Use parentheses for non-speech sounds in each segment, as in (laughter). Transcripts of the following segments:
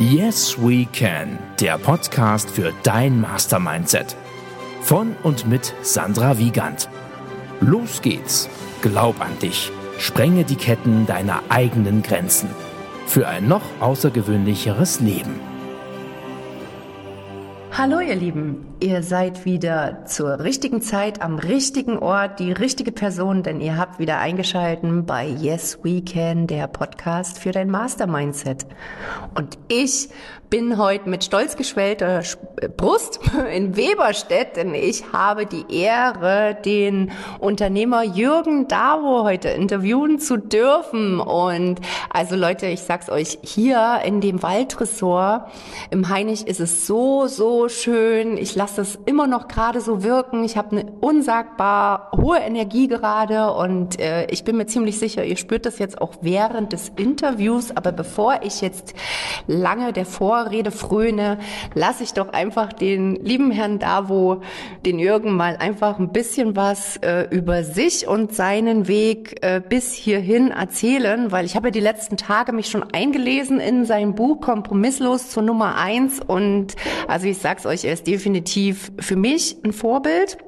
Yes We Can, der Podcast für dein Mastermindset. Von und mit Sandra Wiegand. Los geht's. Glaub an dich. Sprenge die Ketten deiner eigenen Grenzen. Für ein noch außergewöhnlicheres Leben. Hallo ihr Lieben, ihr seid wieder zur richtigen Zeit am richtigen Ort, die richtige Person, denn ihr habt wieder eingeschalten bei Yes We Can, der Podcast für dein Master Mindset. Und ich bin heute mit stolz geschwellter Brust (laughs) in Weberstedt, denn ich habe die Ehre, den Unternehmer Jürgen Davo heute interviewen zu dürfen. Und also Leute, ich sag's euch, hier in dem Waldressort im Heinig ist es so, so schön. Ich lasse es immer noch gerade so wirken. Ich habe eine unsagbar hohe Energie gerade und äh, ich bin mir ziemlich sicher, ihr spürt das jetzt auch während des Interviews. Aber bevor ich jetzt lange der Vor Vorrede fröne, lasse ich doch einfach den lieben Herrn Davo, den Jürgen, mal einfach ein bisschen was äh, über sich und seinen Weg äh, bis hierhin erzählen, weil ich habe ja die letzten Tage mich schon eingelesen in sein Buch Kompromisslos zur Nummer eins und also ich sag's euch, er ist definitiv für mich ein Vorbild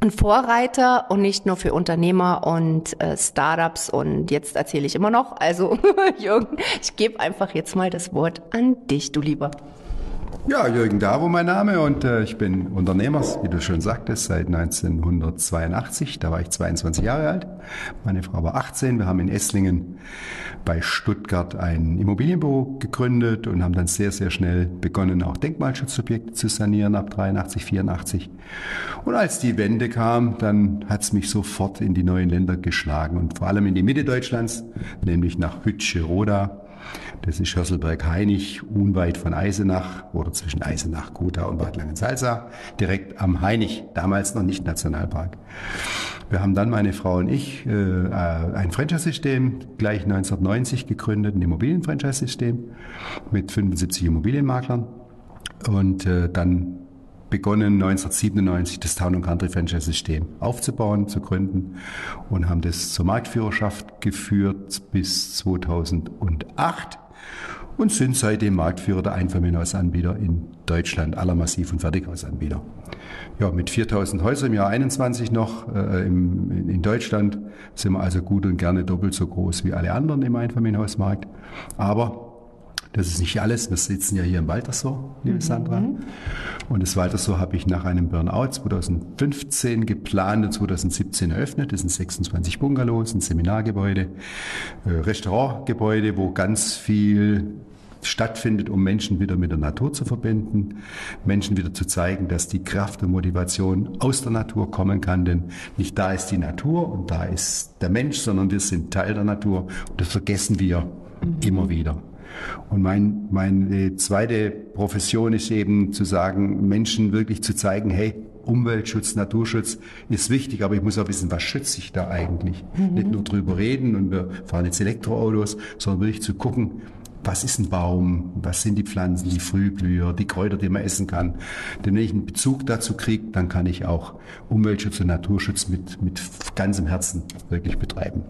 ein Vorreiter und nicht nur für Unternehmer und äh, Startups. Und jetzt erzähle ich immer noch. Also (laughs) Jürgen, ich gebe einfach jetzt mal das Wort an dich, du Lieber. Ja, Jürgen Davo mein Name und äh, ich bin Unternehmer, wie du schon sagtest, seit 1982. Da war ich 22 Jahre alt. Meine Frau war 18. Wir haben in Esslingen bei Stuttgart ein Immobilienbüro gegründet und haben dann sehr, sehr schnell begonnen, auch Denkmalschutzobjekte zu sanieren ab 83, 84. Und als die Wende kam, dann hat es mich sofort in die neuen Länder geschlagen und vor allem in die Mitte Deutschlands, nämlich nach Hütsche, Roda das ist Hösselberg-Heinig, unweit von Eisenach oder zwischen Eisenach, Gotha und Bad Langensalza, direkt am Heinig, damals noch nicht Nationalpark. Wir haben dann, meine Frau und ich, äh, ein Franchise-System gleich 1990 gegründet, ein Immobilien-Franchise-System mit 75 Immobilienmaklern und äh, dann begonnen 1997 das Town Country Franchise System aufzubauen, zu gründen und haben das zur Marktführerschaft geführt bis 2008 und sind seitdem Marktführer der Einfamilienhausanbieter in Deutschland, aller Massiv- und Fertighausanbieter. Ja, mit 4000 Häusern im Jahr 21 noch äh, im, in Deutschland sind wir also gut und gerne doppelt so groß wie alle anderen im Einfamilienhausmarkt. Aber das ist nicht alles. Wir sitzen ja hier im Waltersor, liebe mhm. Sandra. Und das Waltersor habe ich nach einem Burnout 2015 geplant und 2017 eröffnet. Das sind 26 Bungalows, ein Seminargebäude, äh, Restaurantgebäude, wo ganz viel stattfindet, um Menschen wieder mit der Natur zu verbinden, Menschen wieder zu zeigen, dass die Kraft und Motivation aus der Natur kommen kann, denn nicht da ist die Natur und da ist der Mensch, sondern wir sind Teil der Natur und das vergessen wir mhm. immer wieder. Und mein, meine zweite Profession ist eben zu sagen, Menschen wirklich zu zeigen, hey, Umweltschutz, Naturschutz ist wichtig, aber ich muss auch wissen, was schütze ich da eigentlich? Mhm. Nicht nur drüber reden und wir fahren jetzt Elektroautos, sondern wirklich zu gucken, was ist ein Baum, was sind die Pflanzen, die Frühblüher, die Kräuter, die man essen kann. Denn wenn ich einen Bezug dazu kriege, dann kann ich auch Umweltschutz und Naturschutz mit, mit ganzem Herzen wirklich betreiben.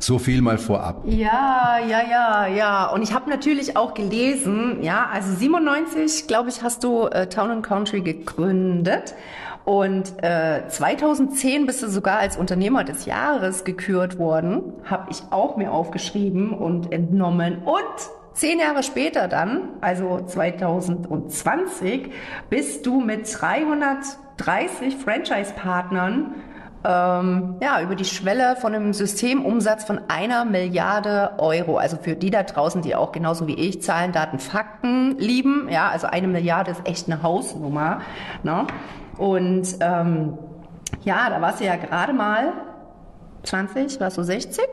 So viel mal vorab. Ja, ja, ja, ja. Und ich habe natürlich auch gelesen, ja, also 97, glaube ich, hast du äh, Town and Country gegründet. Und äh, 2010 bist du sogar als Unternehmer des Jahres gekürt worden. Habe ich auch mir aufgeschrieben und entnommen. Und Zehn Jahre später dann, also 2020, bist du mit 330 Franchise-Partnern ähm, ja, über die Schwelle von einem Systemumsatz von einer Milliarde Euro. Also für die da draußen, die auch genauso wie ich Zahlen, Daten, Fakten lieben. Ja, also eine Milliarde ist echt eine Hausnummer. Ne? Und ähm, ja, da warst du ja gerade mal 20, warst du 60?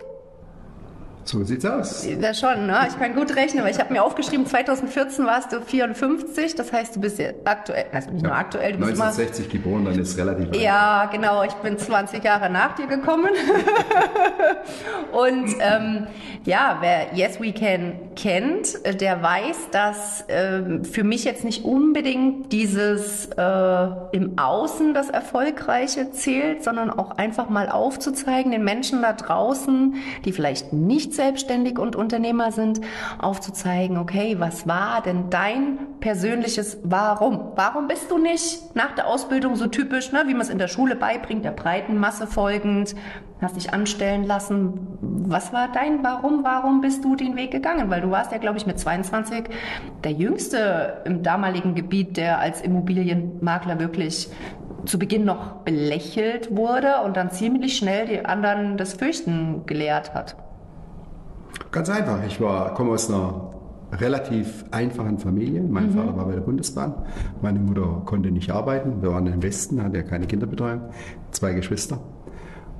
So sieht's aus. Ja, schon, ne? Ich kann gut rechnen, weil ich habe mir aufgeschrieben, 2014 warst du 54, das heißt, du bist aktuell, also nicht ja, nur aktuell, du bist 1960 immer, geboren, dann ist relativ Ja, alt. genau, ich bin 20 Jahre nach dir gekommen. (laughs) Und ähm, ja, wer Yes We Can kennt, äh, der weiß, dass ähm, für mich jetzt nicht unbedingt dieses äh, im Außen das Erfolgreiche zählt, sondern auch einfach mal aufzuzeigen, den Menschen da draußen, die vielleicht nichts selbstständig und Unternehmer sind, aufzuzeigen, okay, was war denn dein persönliches Warum? Warum bist du nicht nach der Ausbildung so typisch, ne, wie man es in der Schule beibringt, der breiten Masse folgend, hast dich anstellen lassen. Was war dein Warum? Warum bist du den Weg gegangen? Weil du warst ja, glaube ich, mit 22 der Jüngste im damaligen Gebiet, der als Immobilienmakler wirklich zu Beginn noch belächelt wurde und dann ziemlich schnell die anderen das Fürchten gelehrt hat. Ganz einfach. Ich war, komme aus einer relativ einfachen Familie. Mein mhm. Vater war bei der Bundesbahn. Meine Mutter konnte nicht arbeiten. Wir waren im Westen, hatte ja keine Kinderbetreuung. Zwei Geschwister.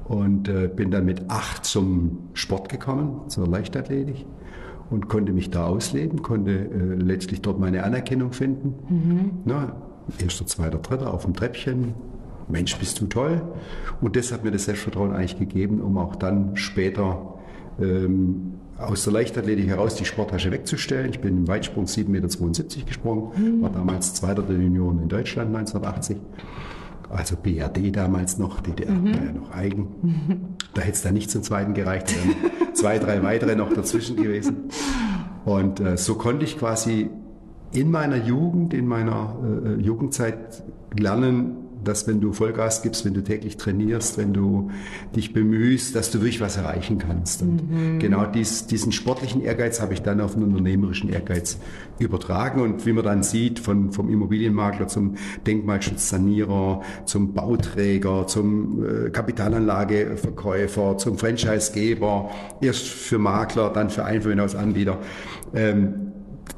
Und äh, bin dann mit acht zum Sport gekommen, zur Leichtathletik. Und konnte mich da ausleben, konnte äh, letztlich dort meine Anerkennung finden. Mhm. Na, erster, zweiter, dritter auf dem Treppchen. Mensch, bist du toll. Und das hat mir das Selbstvertrauen eigentlich gegeben, um auch dann später ähm, aus der Leichtathletik heraus die Sporttasche wegzustellen. Ich bin im Weitsprung 7,72 Meter gesprungen, mhm. war damals Zweiter der Union in Deutschland 1980. Also BRD damals noch, DDR mhm. war ja noch eigen. Mhm. Da hätte es dann nicht zum zweiten gereicht, wären (laughs) zwei, drei weitere noch dazwischen gewesen. Und äh, so konnte ich quasi in meiner Jugend, in meiner äh, äh Jugendzeit lernen, dass wenn du Vollgas gibst, wenn du täglich trainierst, wenn du dich bemühst, dass du wirklich was erreichen kannst. Und mhm. genau dies, diesen sportlichen Ehrgeiz habe ich dann auf den unternehmerischen Ehrgeiz übertragen. Und wie man dann sieht, von, vom Immobilienmakler zum Denkmalschutzsanierer, zum Bauträger, zum äh, Kapitalanlageverkäufer, zum Franchisegeber, erst für Makler, dann für Einfamilienhausanbieter. Ähm,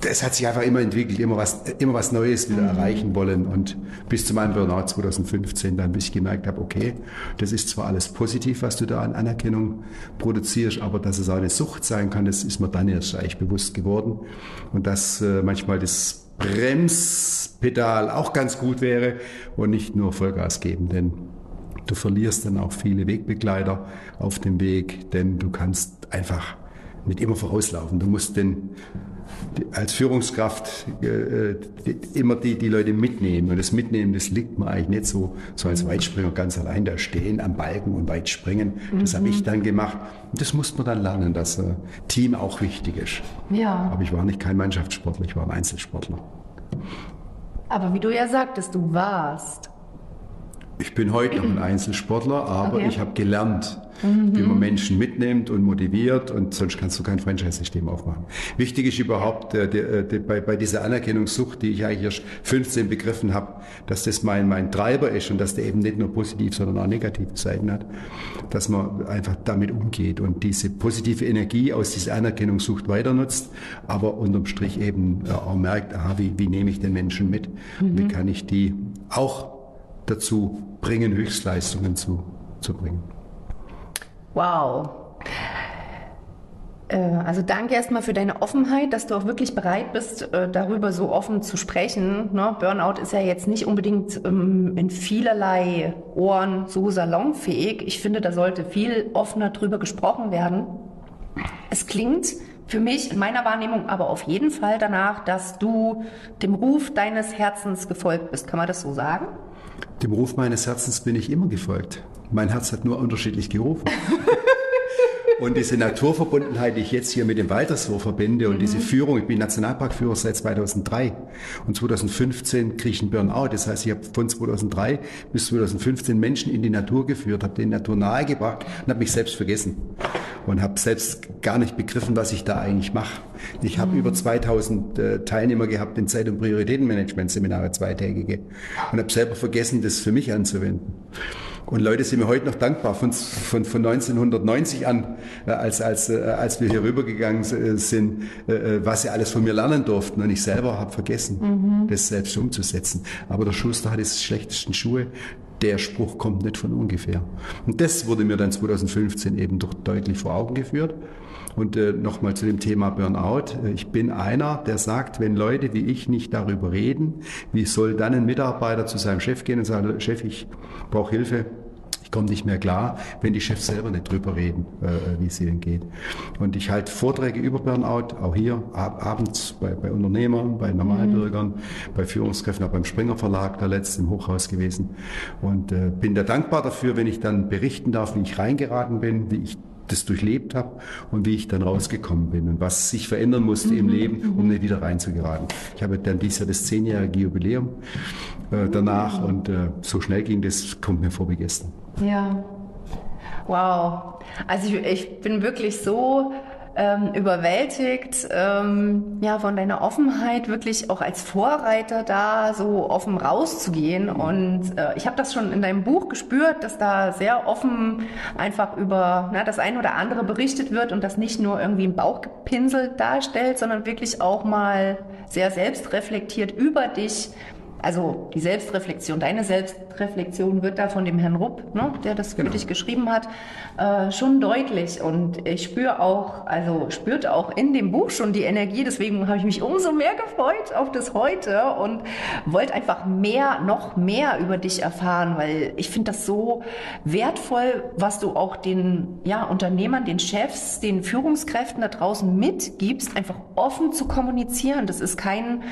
das hat sich einfach immer entwickelt, immer was, immer was Neues wieder mhm. erreichen wollen. Und bis zu meinem Burnout 2015 dann, bis ich gemerkt habe, okay, das ist zwar alles positiv, was du da an Anerkennung produzierst, aber dass es auch eine Sucht sein kann, das ist mir dann erst eigentlich bewusst geworden. Und dass äh, manchmal das Bremspedal auch ganz gut wäre und nicht nur Vollgas geben, denn du verlierst dann auch viele Wegbegleiter auf dem Weg, denn du kannst einfach nicht immer vorauslaufen. Du musst den als Führungskraft äh, immer die, die Leute mitnehmen. Und das Mitnehmen, das liegt mir eigentlich nicht so, so als Weitspringer ganz allein da stehen am Balken und weit springen. Das mhm. habe ich dann gemacht. Und das musste man dann lernen, dass äh, Team auch wichtig ist. Ja. Aber ich war nicht kein Mannschaftssportler, ich war ein Einzelsportler. Aber wie du ja sagtest, du warst. Ich bin heute noch ein (clears throat) Einzelsportler, aber okay. ich habe gelernt, mhm. wie man Menschen mitnimmt und motiviert und sonst kannst du kein Franchise-System aufmachen. Wichtig ist überhaupt äh, die, äh, die, bei, bei dieser Anerkennungssucht, die ich eigentlich erst 15 begriffen habe, dass das mein, mein Treiber ist und dass der eben nicht nur positiv, sondern auch negative Seiten hat, dass man einfach damit umgeht und diese positive Energie aus dieser Anerkennungssucht weiter nutzt, aber unterm Strich eben äh, auch merkt, aha, wie, wie nehme ich den Menschen mit? Mhm. Wie kann ich die auch dazu bringen, Höchstleistungen zu, zu bringen? Wow. Äh, also danke erstmal für deine Offenheit, dass du auch wirklich bereit bist, äh, darüber so offen zu sprechen. Ne? Burnout ist ja jetzt nicht unbedingt ähm, in vielerlei Ohren so salonfähig. Ich finde, da sollte viel offener drüber gesprochen werden. Es klingt für mich in meiner Wahrnehmung aber auf jeden Fall danach, dass du dem Ruf deines Herzens gefolgt bist. Kann man das so sagen? Dem Ruf meines Herzens bin ich immer gefolgt. Mein Herz hat nur unterschiedlich gerufen. (laughs) Und diese Naturverbundenheit, die ich jetzt hier mit dem Walterswurf verbinde und mhm. diese Führung, ich bin Nationalparkführer seit 2003 und 2015 kriege ich einen Burnout. Das heißt, ich habe von 2003 bis 2015 Menschen in die Natur geführt, habe den Natur nahegebracht und habe mich selbst vergessen und habe selbst gar nicht begriffen, was ich da eigentlich mache. Ich habe mhm. über 2000 äh, Teilnehmer gehabt in Zeit- und Prioritätenmanagement-Seminare, zweitägige und habe selber vergessen, das für mich anzuwenden. Und Leute sind mir heute noch dankbar von, von, von 1990 an, äh, als, als, äh, als wir hier rübergegangen äh, sind, was sie alles von mir lernen durften. Und ich selber habe vergessen, mhm. das selbst umzusetzen. Aber der Schuster hat die schlechtesten Schuhe. Der Spruch kommt nicht von ungefähr. Und das wurde mir dann 2015 eben doch deutlich vor Augen geführt. Und äh, nochmal zu dem Thema Burnout. Ich bin einer, der sagt, wenn Leute wie ich nicht darüber reden, wie soll dann ein Mitarbeiter zu seinem Chef gehen und sagen, Chef, ich brauche Hilfe, ich komme nicht mehr klar, wenn die Chefs selber nicht drüber reden, äh, wie es ihnen geht. Und ich halte Vorträge über Burnout, auch hier ab, abends bei, bei Unternehmern, bei Normalbürgern, mhm. bei Führungskräften, auch beim Springer Verlag, der letzte im Hochhaus gewesen. Und äh, bin da dankbar dafür, wenn ich dann berichten darf, wie ich reingeraten bin, wie ich das durchlebt habe und wie ich dann rausgekommen bin und was sich verändern musste im Leben, um nicht wieder reinzugeraten. Ich habe dann dieses Jahr das zehnjährige Jubiläum äh, danach und äh, so schnell ging das, kommt mir vor wie gestern. Ja. Wow. Also ich, ich bin wirklich so ähm, überwältigt ähm, ja, von deiner Offenheit, wirklich auch als Vorreiter da so offen rauszugehen. Und äh, ich habe das schon in deinem Buch gespürt, dass da sehr offen einfach über na, das eine oder andere berichtet wird und das nicht nur irgendwie im Bauch gepinselt darstellt, sondern wirklich auch mal sehr selbstreflektiert über dich also die Selbstreflexion, deine Selbstreflexion wird da von dem Herrn Rupp, ne, der das genau. für dich geschrieben hat, äh, schon deutlich. Und ich spüre auch, also spürte auch in dem Buch schon die Energie. Deswegen habe ich mich umso mehr gefreut auf das heute und wollte einfach mehr, noch mehr über dich erfahren, weil ich finde das so wertvoll, was du auch den ja, Unternehmern, den Chefs, den Führungskräften da draußen mitgibst, einfach offen zu kommunizieren. Das ist kein,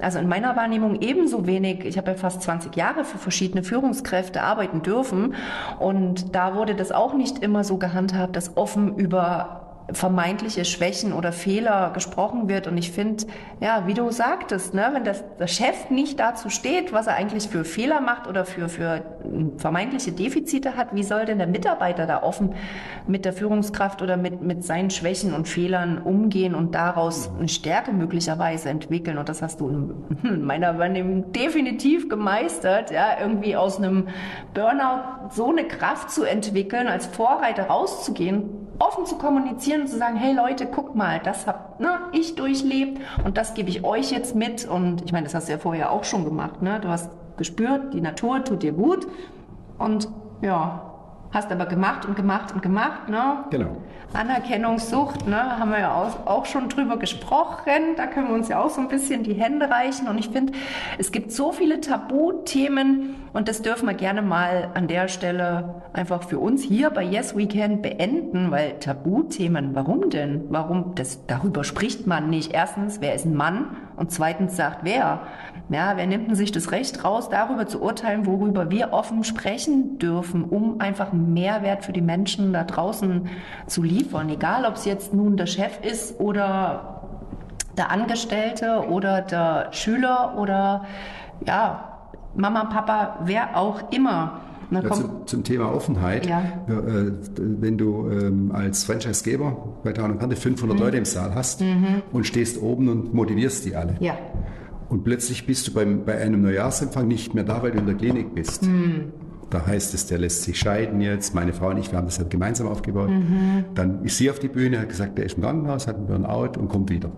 also in meiner Wahrnehmung ebenso wenig, ich habe ja fast 20 Jahre für verschiedene Führungskräfte arbeiten dürfen. Und da wurde das auch nicht immer so gehandhabt, dass offen über vermeintliche Schwächen oder Fehler gesprochen wird. Und ich finde, ja, wie du sagtest, ne, wenn das, der Chef nicht dazu steht, was er eigentlich für Fehler macht oder für, für vermeintliche Defizite hat, wie soll denn der Mitarbeiter da offen mit der Führungskraft oder mit, mit seinen Schwächen und Fehlern umgehen und daraus eine Stärke möglicherweise entwickeln? Und das hast du in (laughs) meiner Wahrnehmung definitiv gemeistert, ja, irgendwie aus einem Burnout so eine Kraft zu entwickeln, als Vorreiter rauszugehen offen zu kommunizieren und zu sagen, hey Leute, guckt mal, das habe ne, ich durchlebt und das gebe ich euch jetzt mit. Und ich meine, das hast du ja vorher auch schon gemacht. Ne? Du hast gespürt, die Natur tut dir gut. Und ja, Hast aber gemacht und gemacht und gemacht, ne? Genau. Anerkennungssucht, ne? Haben wir ja auch schon drüber gesprochen. Da können wir uns ja auch so ein bisschen die Hände reichen. Und ich finde, es gibt so viele Tabuthemen und das dürfen wir gerne mal an der Stelle einfach für uns hier bei Yes We Can beenden, weil Tabuthemen, warum denn? Warum? Das, darüber spricht man nicht. Erstens, wer ist ein Mann? Und zweitens sagt wer? Ja, wer nimmt denn sich das Recht raus, darüber zu urteilen, worüber wir offen sprechen dürfen, um einfach Mehrwert für die Menschen da draußen zu liefern? Egal, ob es jetzt nun der Chef ist oder der Angestellte oder der Schüler oder ja, Mama, Papa, wer auch immer. Ja, zum, zum, Thema Offenheit. Ja. Äh, wenn du ähm, als Franchisegeber bei Town Kante 500 mhm. Leute im Saal hast mhm. und stehst oben und motivierst die alle. Ja. Und plötzlich bist du beim, bei einem Neujahrsempfang nicht mehr da, weil du in der Klinik bist. Mhm. Da heißt es, der lässt sich scheiden jetzt. Meine Frau und ich, wir haben das halt gemeinsam aufgebaut. Mhm. Dann ist sie auf die Bühne, hat gesagt, der ist im Krankenhaus, hat einen Burnout und kommt wieder.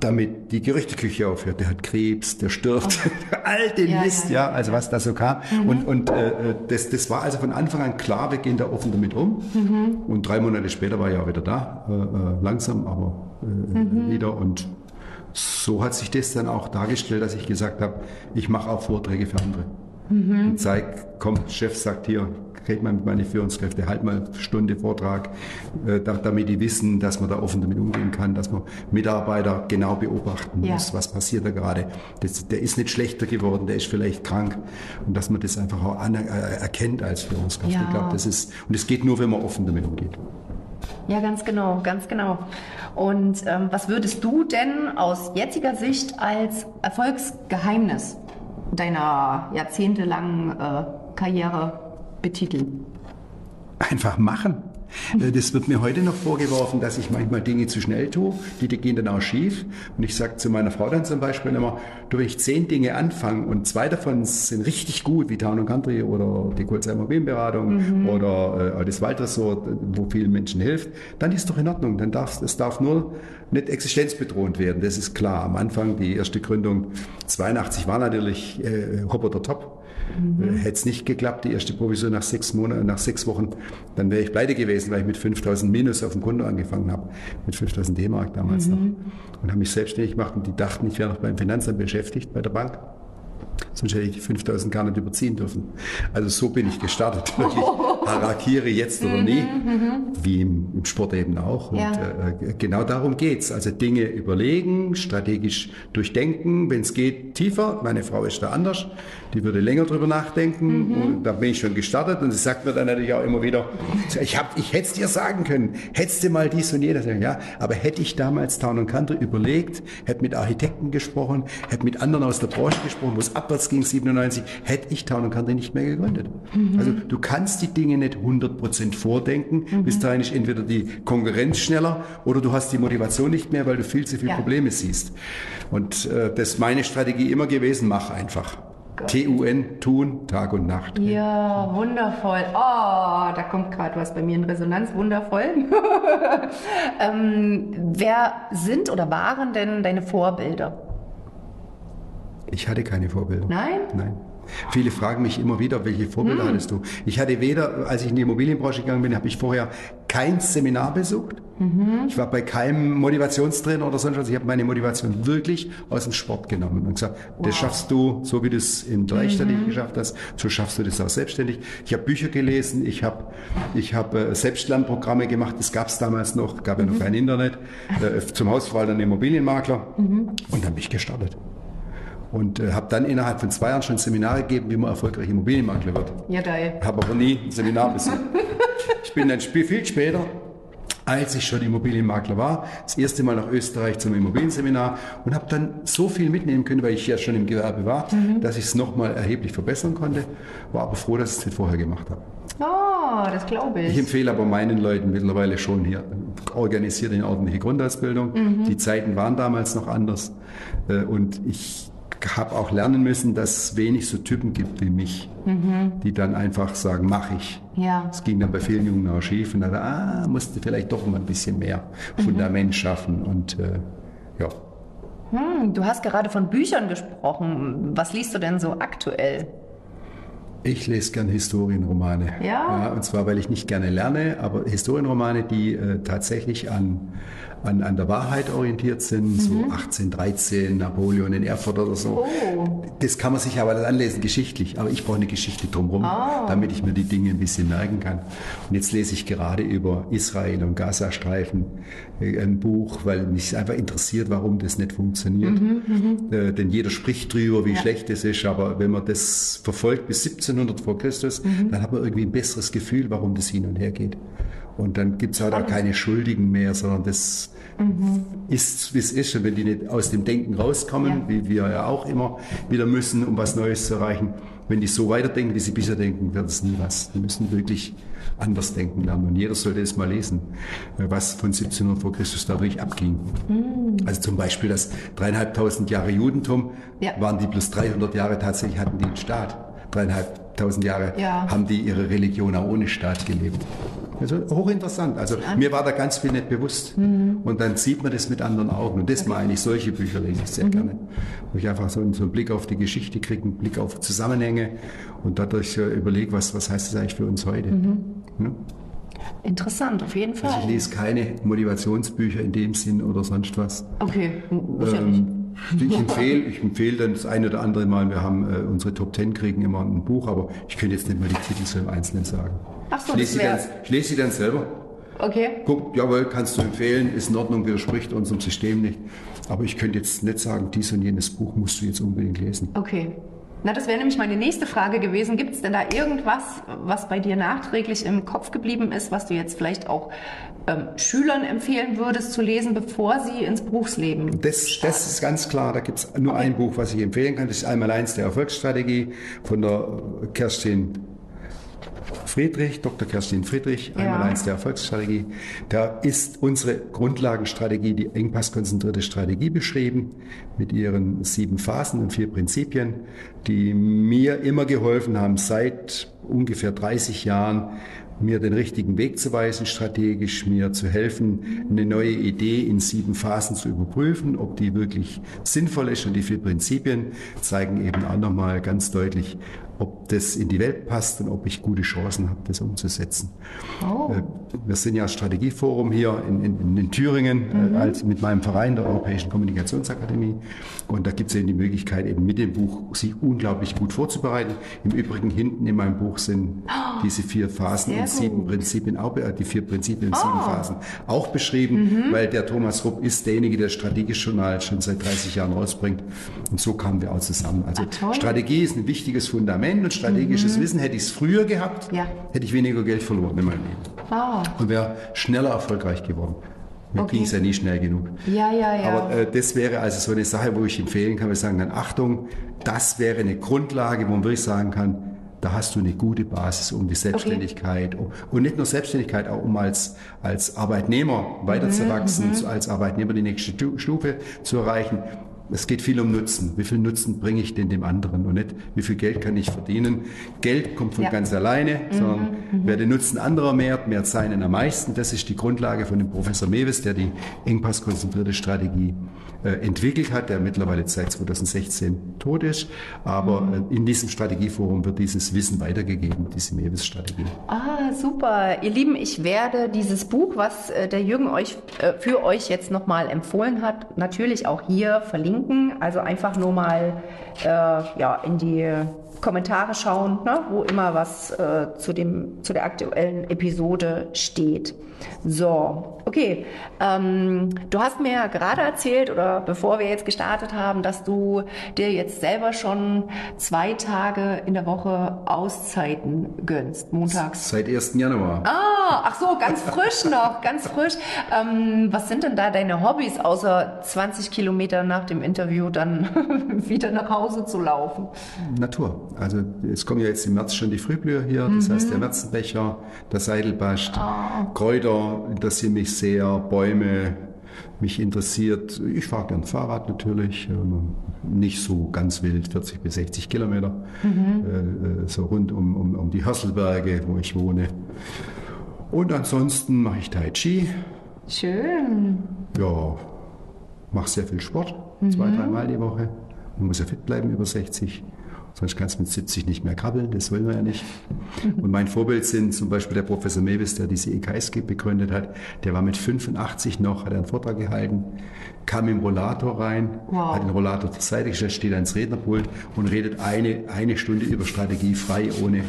Damit die Gerüchteküche aufhört, der hat Krebs, der stirbt, oh. (laughs) all den ja, Mist, ja, ja, also was da so kam. Mhm. Und, und äh, das, das war also von Anfang an klar, wir gehen da offen damit um. Mhm. Und drei Monate später war er ja wieder da, äh, äh langsam, aber äh, mhm. wieder. Und so hat sich das dann auch dargestellt, dass ich gesagt habe, ich mache auch Vorträge für andere. Mhm. Und zeig, komm, Chef sagt hier, red mal mit meinen Führungskräften, halt mal eine Stunde Vortrag, äh, damit die wissen, dass man da offen damit umgehen kann, dass man Mitarbeiter genau beobachten ja. muss, was passiert da gerade. Das, der ist nicht schlechter geworden, der ist vielleicht krank und dass man das einfach auch an, äh, erkennt als Führungskraft. Ja. Ich glaube, das ist, und es geht nur, wenn man offen damit umgeht. Ja, ganz genau, ganz genau. Und ähm, was würdest du denn aus jetziger Sicht als Erfolgsgeheimnis deiner jahrzehntelangen äh, Karriere betiteln? Einfach machen. Äh, das wird mir heute noch vorgeworfen, dass ich manchmal Dinge zu schnell tue, die, die gehen dann auch schief. Und ich sage zu meiner Frau dann zum Beispiel immer, du, wenn ich zehn Dinge anfange und zwei davon sind richtig gut, wie Town Country oder die Kurzheimer Immobilienberatung mhm. oder äh, das Waldresort, wo vielen Menschen hilft, dann ist doch in Ordnung. Dann darf es darf nur nicht existenzbedrohend werden. Das ist klar. Am Anfang, die erste Gründung 82 war natürlich äh, Hop oder Top. Mhm. Hätte es nicht geklappt, die erste Provision nach sechs Monaten, nach sechs Wochen, dann wäre ich pleite gewesen, weil ich mit 5000 Minus auf dem Konto angefangen habe. Mit 5000 D-Mark damals mhm. noch. Und habe mich selbstständig gemacht und die dachten, ich wäre noch beim Finanzamt beschäftigt, bei der Bank. Sonst hätte ich die 5000 gar nicht überziehen dürfen. Also so bin ich gestartet. (laughs) Wirklich Harakiri jetzt oder nie, wie im, im Sport eben auch. Und Ja. äh, genau darum geht's. Also Dinge überlegen, strategisch durchdenken, wenn es geht, tiefer. Meine Frau ist da anders, die würde länger drüber nachdenken. Und da bin ich schon gestartet und sie sagt mir dann natürlich auch immer wieder, ich, hab, ich hätte es dir sagen können, hättest du mal dies und jenes. Ja, aber hätte ich damals Town Country überlegt, hätte mit Architekten gesprochen, hätte mit anderen aus der Branche gesprochen, wo es abwärts ging, 97, hätte ich Town Country nicht mehr gegründet. Also du kannst die Dinge nicht 100% vordenken. Bis dahin ist entweder die Konkurrenz schneller oder du hast die Motivation nicht mehr, weil du viel zu viele Ja. Probleme siehst. Und äh, das ist meine Strategie immer gewesen, mach einfach. T-U-N, tun, Tag und Nacht. Ja, wundervoll. Oh, da kommt gerade was bei mir in Resonanz. Wundervoll. (laughs) ähm, wer sind oder waren denn deine Vorbilder? Ich hatte keine Vorbilder. Nein? Nein. Viele fragen mich immer wieder, welche Vorbilder Hm. hattest du? Ich hatte weder, als ich in die Immobilienbranche gegangen bin, habe ich vorher kein Seminar besucht. Mhm. Ich war bei keinem Motivationstrainer oder sonst was. Ich habe meine Motivation wirklich aus dem Sport genommen und gesagt, das schaffst du, so wie du es im Dreistellig Mhm. geschafft hast, so schaffst du das auch selbstständig. Ich habe Bücher gelesen, ich habe ich hab, äh, Selbstlernprogramme gemacht, das gab es damals noch, gab ja Mhm. noch kein Internet, äh, zum Hausverwalter Immobilienmakler Mhm. und dann bin ich gestartet. Und äh, habe dann innerhalb von zwei Jahren schon Seminare gegeben, wie man erfolgreich Immobilienmakler wird. Ja, geil. Habe aber nie ein Seminar besucht. ich bin dann viel später, als ich schon Immobilienmakler war, das erste Mal nach Österreich zum Immobilienseminar und habe dann so viel mitnehmen können, weil ich ja schon im Gewerbe war, dass ich es nochmal erheblich verbessern konnte. War aber froh, dass ich es nicht vorher gemacht habe. Oh, das glaube Ich ich. empfehle aber meinen Leuten mittlerweile schon hier, organisiert eine ordentliche Grundausbildung. Die Zeiten waren damals noch anders. Äh, Und ich habe auch lernen müssen, dass es wenig so Typen gibt wie mich, die dann einfach sagen, mach ich. Ja. Es ging dann bei vielen Jungen auch schief und dann, ah, musste vielleicht doch mal ein bisschen mehr Fundament schaffen und äh, ja. Hm, du hast gerade von Büchern gesprochen. Was liest du denn so aktuell? Ich lese gern Historienromane. Ja? Und zwar, weil ich nicht gerne lerne, aber Historienromane, die äh, tatsächlich an, an, an der Wahrheit orientiert sind, so 1813, Napoleon in Erfurt oder so. Oh. Das kann man sich aber anlesen, geschichtlich. Aber ich brauche eine Geschichte drumherum, damit ich mir die Dinge ein bisschen merken kann. Und jetzt lese ich gerade über Israel und Gazastreifen äh, ein Buch, weil mich einfach interessiert, warum das nicht funktioniert. Äh, denn jeder spricht drüber, wie schlecht es ist, aber wenn man das verfolgt bis 1700 vor Christus, dann hat man irgendwie ein besseres Gefühl, warum das hin und her geht. Und dann gibt es halt auch keine Schuldigen mehr, sondern das ist, wie es ist. Und wenn die nicht aus dem Denken rauskommen, Ja. wie wir ja auch immer wieder müssen, um was Neues zu erreichen, wenn die so weiterdenken, wie sie bisher denken, wird es nie was. Die müssen wirklich anders denken lernen. Und jeder sollte es mal lesen, was von 1700 vor Christus dadurch abging. Also zum Beispiel das dreieinhalbtausend Jahre Judentum, Ja. waren die plus 300 Jahre tatsächlich, hatten die einen Staat. Dreieinhalbtausend Jahre Ja. haben die ihre Religion auch ohne Staat gelebt. Also hochinteressant. Also mir war da ganz viel nicht bewusst. Und dann sieht man das mit anderen Augen. Und das meine ich, solche Bücher lese ich sehr gerne. Wo ich einfach so einen, so einen Blick auf die Geschichte kriege, einen Blick auf Zusammenhänge und dadurch äh, überlege, was, was heißt das eigentlich für uns heute. Ja? Interessant, auf jeden Fall. Also ich lese keine Motivationsbücher in dem Sinn oder sonst was. Okay, muss ja nicht. Ähm, ich empfehle, ich empfehle dann das eine oder andere Mal, wir haben äh, unsere Top Ten kriegen immer ein Buch, aber ich könnte jetzt nicht mal die Titel so im Einzelnen sagen. Ach so, ich lese, das dann, ich lese sie dann selber. Okay. Guck, jawohl, kannst du empfehlen, ist in Ordnung, widerspricht unserem System nicht. Aber ich könnte jetzt nicht sagen, dies und jenes Buch musst du jetzt unbedingt lesen. Okay. Na, das wäre nämlich meine nächste Frage gewesen. Gibt es denn da irgendwas, was bei dir nachträglich im Kopf geblieben ist, was du jetzt vielleicht auch ähm, Schülern empfehlen würdest zu lesen, bevor sie ins Berufsleben Das, das ist ganz klar, da gibt es nur ein Buch, was ich empfehlen kann. Das ist einmal eins der Erfolgsstrategie von der Kerstin Friedrich, Dr. Kerstin Friedrich, einmal Ja. eins der Erfolgsstrategie. Da ist unsere Grundlagenstrategie, die engpasskonzentrierte Strategie beschrieben, mit ihren sieben Phasen und vier Prinzipien, die mir immer geholfen haben, seit ungefähr 30 Jahren mir den richtigen Weg zu weisen, strategisch mir zu helfen, eine neue Idee in sieben Phasen zu überprüfen, ob die wirklich sinnvoll ist. Und die vier Prinzipien zeigen eben auch nochmal ganz deutlich, ob das in die Welt passt und ob ich gute Chancen habe, das umzusetzen. Oh. Äh, Wir sind ja Strategieforum hier in, in, in Thüringen äh, als mit meinem Verein der Europäischen Kommunikationsakademie. Und da gibt es eben die Möglichkeit, eben mit dem Buch sich unglaublich gut vorzubereiten. Im Übrigen hinten in meinem Buch sind diese vier Phasen und sieben gut. Prinzipien, auch, äh, die vier Prinzipien und sieben Phasen auch beschrieben, weil der Thomas Rupp ist derjenige, der Strategisch Journal schon seit 30 Jahren rausbringt. Und so kamen wir auch zusammen. Also toll. Strategie ist ein wichtiges Fundament und strategisches Wissen hätte ich es früher gehabt, Ja. hätte ich weniger Geld verloren in meinem Leben Wow. und wäre schneller erfolgreich geworden. Mir Okay. ging es ja nie schnell genug. Ja, ja, ja. Aber äh, das wäre also so eine Sache, wo ich empfehlen kann, wir sagen dann, Achtung, das wäre eine Grundlage, wo man wirklich sagen kann, da hast du eine gute Basis, um die Selbstständigkeit um, und nicht nur Selbstständigkeit, auch um als, als Arbeitnehmer weiterzuwachsen, zu- als Arbeitnehmer die nächste Stu- Stufe zu erreichen. Es geht viel um Nutzen. Wie viel Nutzen bringe ich denn dem anderen und nicht, wie viel Geld kann ich verdienen? Geld kommt von Ja. ganz alleine, sondern wer den Nutzen anderer mehrt, mehrt seinen am meisten. Das ist die Grundlage von dem Professor Mewes, der die engpasskonzentrierte Strategie äh, entwickelt hat, der mittlerweile seit 2016 tot ist. Aber äh, in diesem Strategieforum wird dieses Wissen weitergegeben, diese Mewes-Strategie. Ah, super. Ihr Lieben, ich werde dieses Buch, was äh, der Jürgen euch äh, für euch jetzt nochmal empfohlen hat, natürlich auch hier verlinken. Also einfach nur mal äh, ja, in die Kommentare schauen, ne, wo immer was äh, zu, dem, zu der aktuellen Episode steht. So, okay. Ähm, du hast mir ja gerade erzählt, oder bevor wir jetzt gestartet haben, dass du dir jetzt selber schon zwei Tage in der Woche Auszeiten gönnst, montags. Seit 1. Januar. Ah, ach so, ganz frisch noch, ganz frisch. Ähm, was sind denn da deine Hobbys, außer 20 Kilometer nach dem Interview dann (laughs) wieder nach Hause zu laufen? Natur. Also es kommen ja jetzt im März schon die Frühblüher hier, das heißt der Märzenbecher, der Seidelbast, Kräuter interessieren mich sehr, Bäume, mich interessiert, ich fahre gern Fahrrad natürlich, ähm, nicht so ganz wild, 40 bis 60 Kilometer, äh, äh, so rund um, um, um die Hösselberge, wo ich wohne. Und ansonsten mache ich Tai Chi, Schön. ja, mache sehr viel Sport, zwei, dreimal die Woche. Man muss ja fit bleiben über 60. Sonst kannst du mit 70 nicht mehr krabbeln, das wollen wir ja nicht. Und mein Vorbild sind zum Beispiel der Professor Mewis, der diese EKSG begründet hat. Der war mit 85 noch, hat einen Vortrag gehalten, kam im Rollator rein, Wow. hat den Rollator zur Seite gestellt, steht ans Rednerpult und redet eine, eine Stunde über Strategie frei, ohne,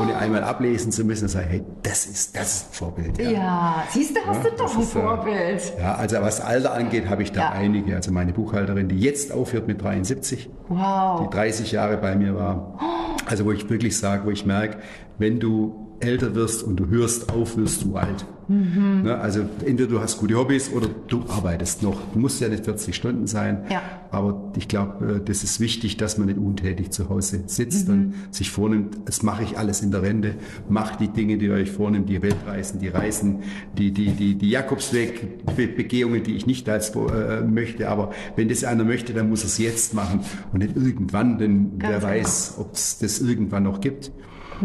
ohne einmal ablesen zu müssen. Und sagt, hey, das ist, das ist ein Vorbild. Ja, siehst du, hast Ja, du doch ein ist, äh, Vorbild. Ja, also was Alter angeht, habe ich da Ja. einige. Also meine Buchhalterin, die jetzt aufhört mit 73, die Wow. 30 Jahre bei mir war. Also wo ich wirklich sage, wo ich merke, wenn du älter wirst und du hörst auf, wirst du alt. Mhm. Ne, also entweder du hast gute Hobbys oder du arbeitest noch. Du musst ja nicht 40 Stunden sein. Ja. Aber ich glaube, äh, das ist wichtig, dass man nicht untätig zu Hause sitzt Mhm. und sich vornimmt, das mache ich alles in der Rente. Macht die Dinge, die ihr euch vornimmt, die Weltreisen, die Reisen, die, die, die, die Jakobsweg-Begehungen, die ich nicht als äh, möchte. Aber wenn das einer möchte, dann muss er es jetzt machen und nicht irgendwann, denn Ganz wer genau. weiß, ob es das irgendwann noch gibt.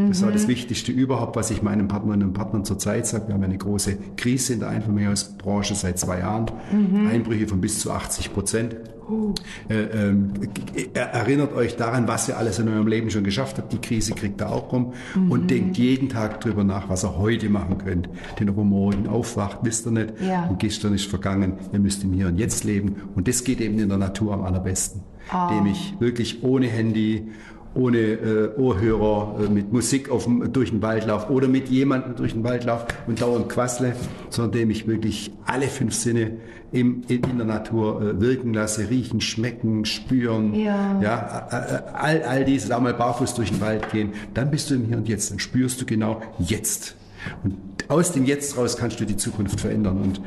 Das war das Wichtigste überhaupt, was ich meinen Partnerinnen und Partnern zurzeit sage. Wir haben eine große Krise in der Einfamilienhausbranche seit zwei Jahren. Einbrüche von bis zu 80 Prozent. Äh, er- erinnert euch daran, was ihr alles in eurem Leben schon geschafft habt. Die Krise kriegt ihr auch rum. Und denkt jeden Tag drüber nach, was ihr heute machen könnt. Denn ob ihr morgen aufwacht, wisst ihr nicht. Ja. Und gestern ist vergangen. Ihr müsst im Hier und Jetzt leben. Und das geht eben in der Natur am allerbesten. Indem ich wirklich ohne Handy, ohne äh, Ohrhörer, äh, mit Musik auf dem, durch den Wald laufe oder mit jemandem durch den Wald laufe und dauernd quassle, sondern indem ich wirklich alle fünf Sinne im, in, in der Natur äh, wirken lasse, riechen, schmecken, spüren, Ja. ja, äh, äh, all, all dieses, auch mal barfuß durch den Wald gehen, dann bist du im Hier und Jetzt, dann spürst du genau jetzt. Und aus dem Jetzt raus kannst du die Zukunft verändern. Und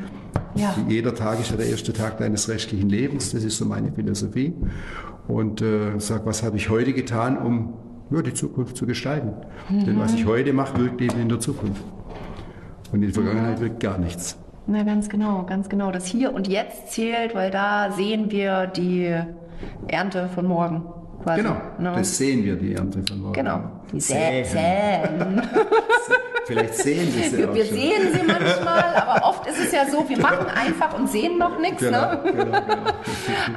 Ja. jeder Tag ist ja der erste Tag deines restlichen Lebens. Das ist so meine Philosophie. Und äh, sag, was habe ich heute getan, um ja, die Zukunft zu gestalten? Denn was ich heute mache, wirkt eben in der Zukunft. Und in der Vergangenheit wirkt gar nichts. Na, ganz genau, ganz genau. Das Hier und Jetzt zählt, weil da sehen wir die Ernte von morgen. Quasi, Genau, ne? das sehen wir, die Ernte von morgen. Genau. Säen. Sä Säen. Vielleicht sehen sie Wir, auch wir schon. sehen sie manchmal, aber oft ist ist ja so, wir machen einfach und sehen noch nichts. Genau, ne? genau, genau.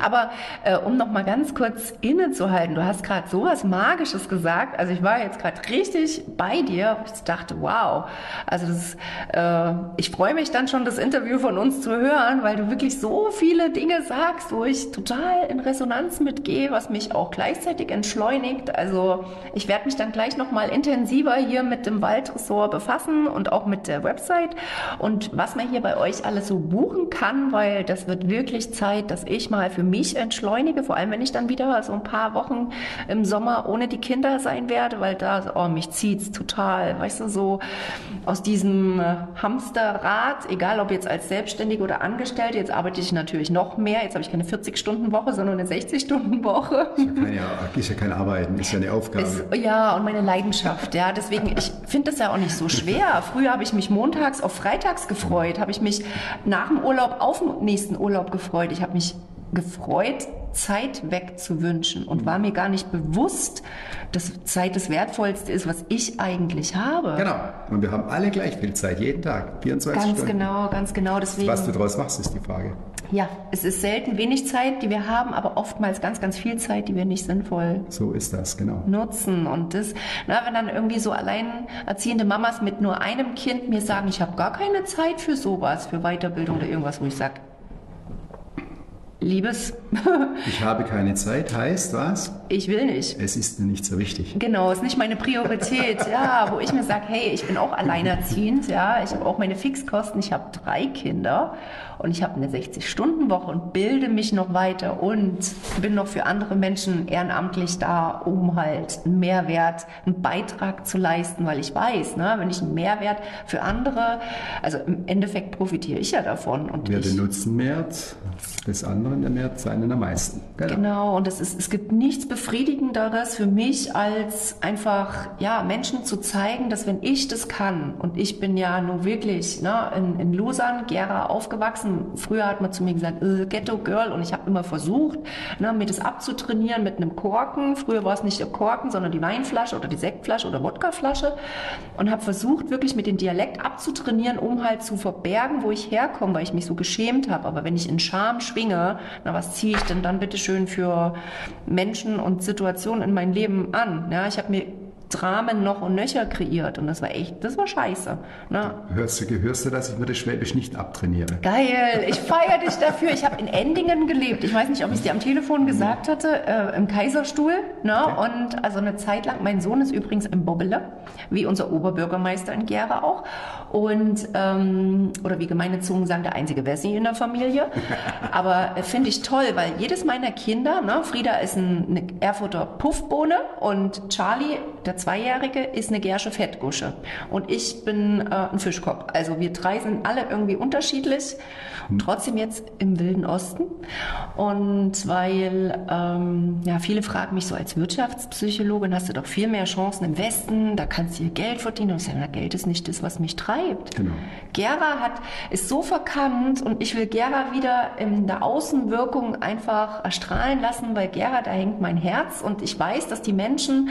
Aber äh, um noch mal ganz kurz innezuhalten, du hast gerade so was Magisches gesagt. Also ich war jetzt gerade richtig bei dir. Ich dachte, wow. Also das, äh, ich freue mich dann schon, das Interview von uns zu hören, weil du wirklich so viele Dinge sagst, wo ich total in Resonanz mitgehe, was mich auch gleichzeitig entschleunigt. Also ich werde mich dann gleich noch mal intensiver hier mit dem Waldressort befassen und auch mit der Website und was man hier bei euch alles so buchen kann, weil das wird wirklich Zeit, dass ich mal für mich entschleunige, vor allem wenn ich dann wieder so ein paar Wochen im Sommer ohne die Kinder sein werde, weil da, oh, mich zieht's total, weißt du, so aus diesem äh, Hamsterrad, egal ob jetzt als Selbstständige oder Angestellte, jetzt arbeite ich natürlich noch mehr, jetzt habe ich keine 40-Stunden-Woche, sondern eine 60-Stunden-Woche. Keine, ist ja kein Arbeiten, ist ja eine (laughs) Aufgabe. Ist, ja, und meine Leidenschaft, ja. Deswegen, ich finde das ja auch nicht so schwer. Früher habe ich mich montags auf freitags gefreut, habe ich mich nach dem Urlaub auf den nächsten Urlaub gefreut. Ich habe mich gefreut, Zeit wegzuwünschen und war mir gar nicht bewusst, dass Zeit das Wertvollste ist, was ich eigentlich habe. Genau. Und wir haben alle gleich viel Zeit, jeden Tag, 24 Ganz Stunden. genau, ganz genau. Deswegen, Was du daraus machst, ist die Frage. ja, es ist selten wenig Zeit, die wir haben, aber oftmals ganz, ganz viel Zeit, die wir nicht sinnvoll So ist das, genau. nutzen. Und das, na, wenn dann irgendwie so alleinerziehende Mamas mit nur einem Kind mir sagen, ich habe gar keine Zeit für sowas, für Weiterbildung oder irgendwas, wo ich sage, Liebes, (laughs) Ich habe keine Zeit, heißt was? ich will nicht. Es ist mir nicht so wichtig. Genau, ist nicht meine Priorität, ja, wo ich mir sage, hey, ich bin auch alleinerziehend, ja, ich habe auch meine Fixkosten, ich habe drei Kinder und ich habe eine 60-Stunden-Woche und bilde mich noch weiter und bin noch für andere Menschen ehrenamtlich da, um halt einen Mehrwert, einen Beitrag zu leisten, weil ich weiß, ne, wenn ich einen Mehrwert für andere, also im Endeffekt profitiere ich ja davon und Wer den Nutzen mehrt, des anderen, der mehrt seinen am meisten. Genau, und es, ist, es gibt nichts Befriedigenderes für mich, als einfach ja, Menschen zu zeigen, dass wenn ich das kann, und ich bin ja nun wirklich ne, in, in Lausanne, Gera aufgewachsen, früher hat man zu mir gesagt, äh, Ghetto Girl, und ich habe immer versucht, ne, mir das abzutrainieren mit einem Korken. Früher war es nicht der Korken, sondern die Weinflasche oder die Sektflasche oder Wodkaflasche und habe versucht, wirklich mit dem Dialekt abzutrainieren, um halt zu verbergen, wo ich herkomme, weil ich mich so geschämt habe. Aber wenn ich in Scham schwinge, na was ziehe ich denn dann bitte schön für Menschen und Situationen in mein Leben an? Ja, ich habe mir Dramen noch und nöcher kreiert und das war echt, das war scheiße. Ne? Hörst du, hörst du, dass ich mir das Schwäbisch nicht abtrainiere? Geil, ich feiere dich dafür. Ich habe in Endingen gelebt. Ich weiß nicht, ob ich es dir am Telefon gesagt hatte, äh, im Kaiserstuhl. Ne? Und also eine Zeit lang, mein Sohn ist übrigens im Bobbele, wie unser Oberbürgermeister in Gera auch. Und, ähm, oder wie gemeine Zungen sagen, der einzige Wessi in der Familie. (laughs) Aber äh, finde ich toll, weil jedes meiner Kinder, ne, Frieda ist ein, eine Erfurter Puffbohne und Charlie, der Zweijährige, ist eine Gersche Fettgusche. Und ich bin äh, ein Fischkopf. Also wir drei sind alle irgendwie unterschiedlich. Trotzdem jetzt im Wilden Osten. Und weil ähm, ja, viele fragen mich so als Wirtschaftspsychologin, hast du doch viel mehr Chancen im Westen, da kannst du hier Geld verdienen. Und ich sage, na, Geld ist nicht das, was mich treibt. Genau. Gera hat, ist so verkannt und ich will Gera wieder in der Außenwirkung einfach erstrahlen lassen, weil Gera, da hängt mein Herz und ich weiß, dass die Menschen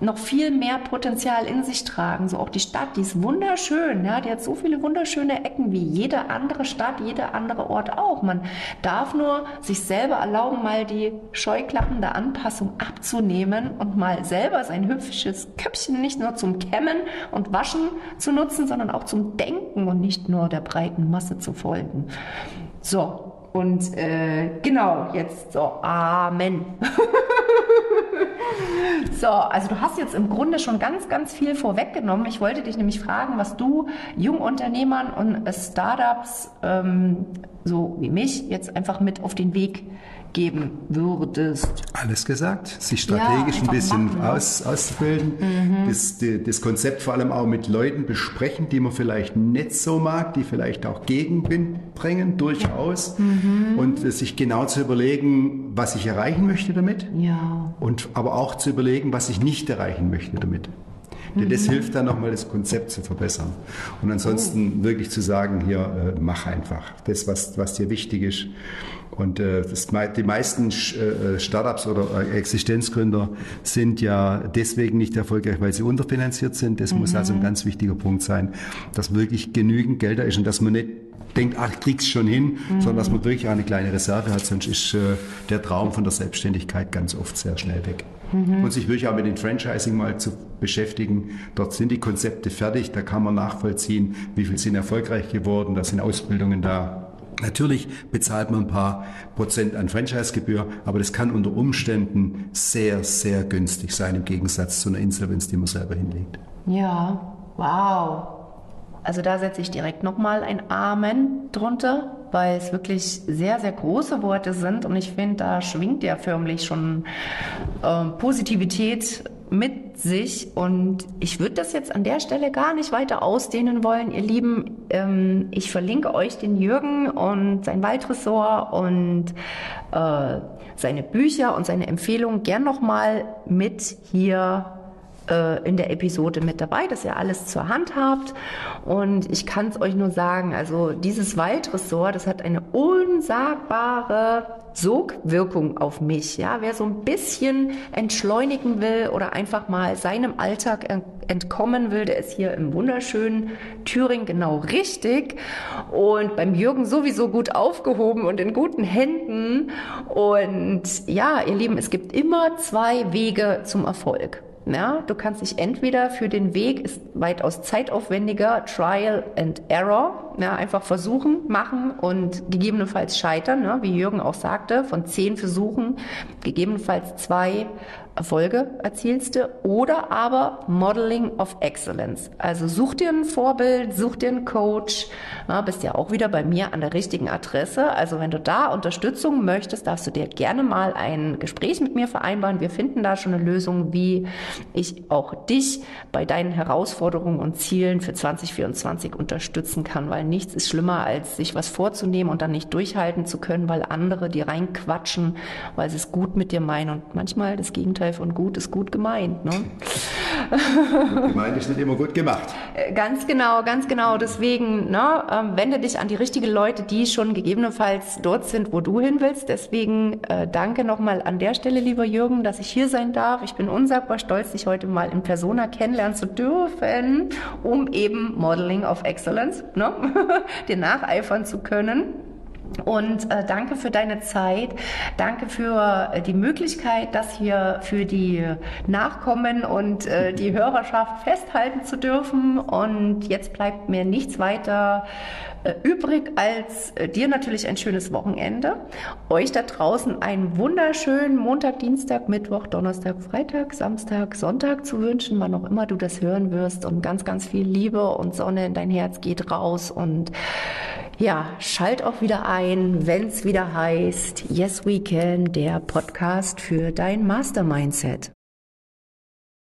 noch viel mehr Potenzial in sich tragen. So auch die Stadt, die ist wunderschön. Ja, die hat so viele wunderschöne Ecken wie jede andere Stadt, jeder andere Ort auch. Man darf nur sich selber erlauben, mal die Scheuklappen der Anpassung abzunehmen und mal selber sein hübsches Köpfchen nicht nur zum Kämmen und Waschen zu nutzen, sondern auch zum Denken und nicht nur der breiten Masse zu folgen. So. Und äh, genau, jetzt so, Amen. (laughs) So, also du hast jetzt im Grunde schon ganz, ganz viel vorweggenommen. Ich wollte dich nämlich fragen, was du Jungunternehmern und Startups, ähm, so wie mich, jetzt einfach mit auf den Weg geben würdest. Alles gesagt. Sich strategisch Ja, ein bisschen machen, ne? aus, auszubilden. Das, die, das Konzept vor allem auch mit Leuten besprechen, die man vielleicht nicht so mag, die vielleicht auch Gegenwind bringen, durchaus. Und äh, sich genau zu überlegen, was ich erreichen möchte damit. Ja. Und aber auch zu überlegen, was ich nicht erreichen möchte damit. Denn das hilft dann nochmal, das Konzept zu verbessern. Und ansonsten oh. wirklich zu sagen, hier, äh, mach einfach das, was, was dir wichtig ist. Und äh, das, die meisten äh, Startups oder äh, Existenzgründer sind ja deswegen nicht erfolgreich, weil sie unterfinanziert sind. Das mhm. muss also ein ganz wichtiger Punkt sein, dass wirklich genügend Geld da ist und dass man nicht denkt, ach, krieg's schon hin, mhm. sondern dass man wirklich eine kleine Reserve hat, sonst ist äh, der Traum von der Selbstständigkeit ganz oft sehr schnell weg. Mhm. Und sich wirklich auch mit dem Franchising mal zu beschäftigen. Dort sind die Konzepte fertig, da kann man nachvollziehen, wie viel sind erfolgreich geworden, da sind Ausbildungen da. Natürlich bezahlt man ein paar Prozent an Franchisegebühr, aber das kann unter Umständen sehr, sehr günstig sein im Gegensatz zu einer Insolvenz, die man selber hinlegt. Ja, wow. Also da setze ich direkt nochmal ein Amen drunter, weil es wirklich sehr, sehr große Worte sind und ich finde, da schwingt ja förmlich schon äh, Positivität mit sich und ich würde das jetzt an der Stelle gar nicht weiter ausdehnen wollen. Ihr Lieben, ähm, ich verlinke euch den Jürgen und sein Waldressort und äh, seine Bücher und seine Empfehlungen gern nochmal mit hier äh, in der Episode mit dabei, dass ihr alles zur Hand habt. Und ich kann es euch nur sagen, also dieses Waldressort, das hat eine unsagbare Sogwirkung auf mich. Ja, wer so ein bisschen entschleunigen will oder einfach mal seinem Alltag entkommen will, der ist hier im wunderschönen Thüringen genau richtig und beim Jürgen sowieso gut aufgehoben und in guten Händen. Und ja, ihr Lieben, es gibt immer zwei Wege zum Erfolg. Ja, du kannst dich entweder für den Weg ist weitaus zeitaufwendiger, Trial and Error, ja, einfach versuchen, machen und gegebenenfalls scheitern, ja, wie Jürgen auch sagte, von zehn Versuchen gegebenenfalls zwei Erfolge erzielst du oder aber Modeling of Excellence. Also such dir ein Vorbild, such dir einen Coach, ja, bist ja auch wieder bei mir an der richtigen Adresse. Also wenn du da Unterstützung möchtest, darfst du dir gerne mal ein Gespräch mit mir vereinbaren. Wir finden da schon eine Lösung, wie ich auch dich bei deinen Herausforderungen und Zielen für 2024 unterstützen kann, weil nichts ist schlimmer, als sich was vorzunehmen und dann nicht durchhalten zu können, weil andere die reinquatschen, weil sie es gut mit dir meinen und manchmal das Gegenteil Gegenteil von gut ist gut gemeint. Ne? Gut gemeint ist nicht immer gut gemacht. Äh, ganz genau, ganz genau. Deswegen ne, ähm, wende dich an die richtigen Leute, die schon gegebenenfalls dort sind, wo du hin willst. Deswegen äh, danke nochmal an der Stelle, lieber Jürgen, dass ich hier sein darf. Ich bin unsagbar stolz, dich heute mal in Persona kennenlernen zu dürfen, um eben Modeling of Excellence ne, (laughs) dir nacheifern zu können. Und äh, danke für deine Zeit. Danke für äh, die Möglichkeit, das hier für die Nachkommen und äh, die Hörerschaft festhalten zu dürfen. Und jetzt bleibt mir nichts weiter übrig, als äh, dir natürlich ein schönes Wochenende. Euch da draußen einen wunderschönen Montag, Dienstag, Mittwoch, Donnerstag, Freitag, Samstag, Sonntag zu wünschen, wann auch immer du das hören wirst. Und ganz, ganz viel Liebe und Sonne in dein Herz geht raus und ja, schalt auch wieder ein, wenn es wieder heißt Yes We Can, der Podcast für dein Mastermindset.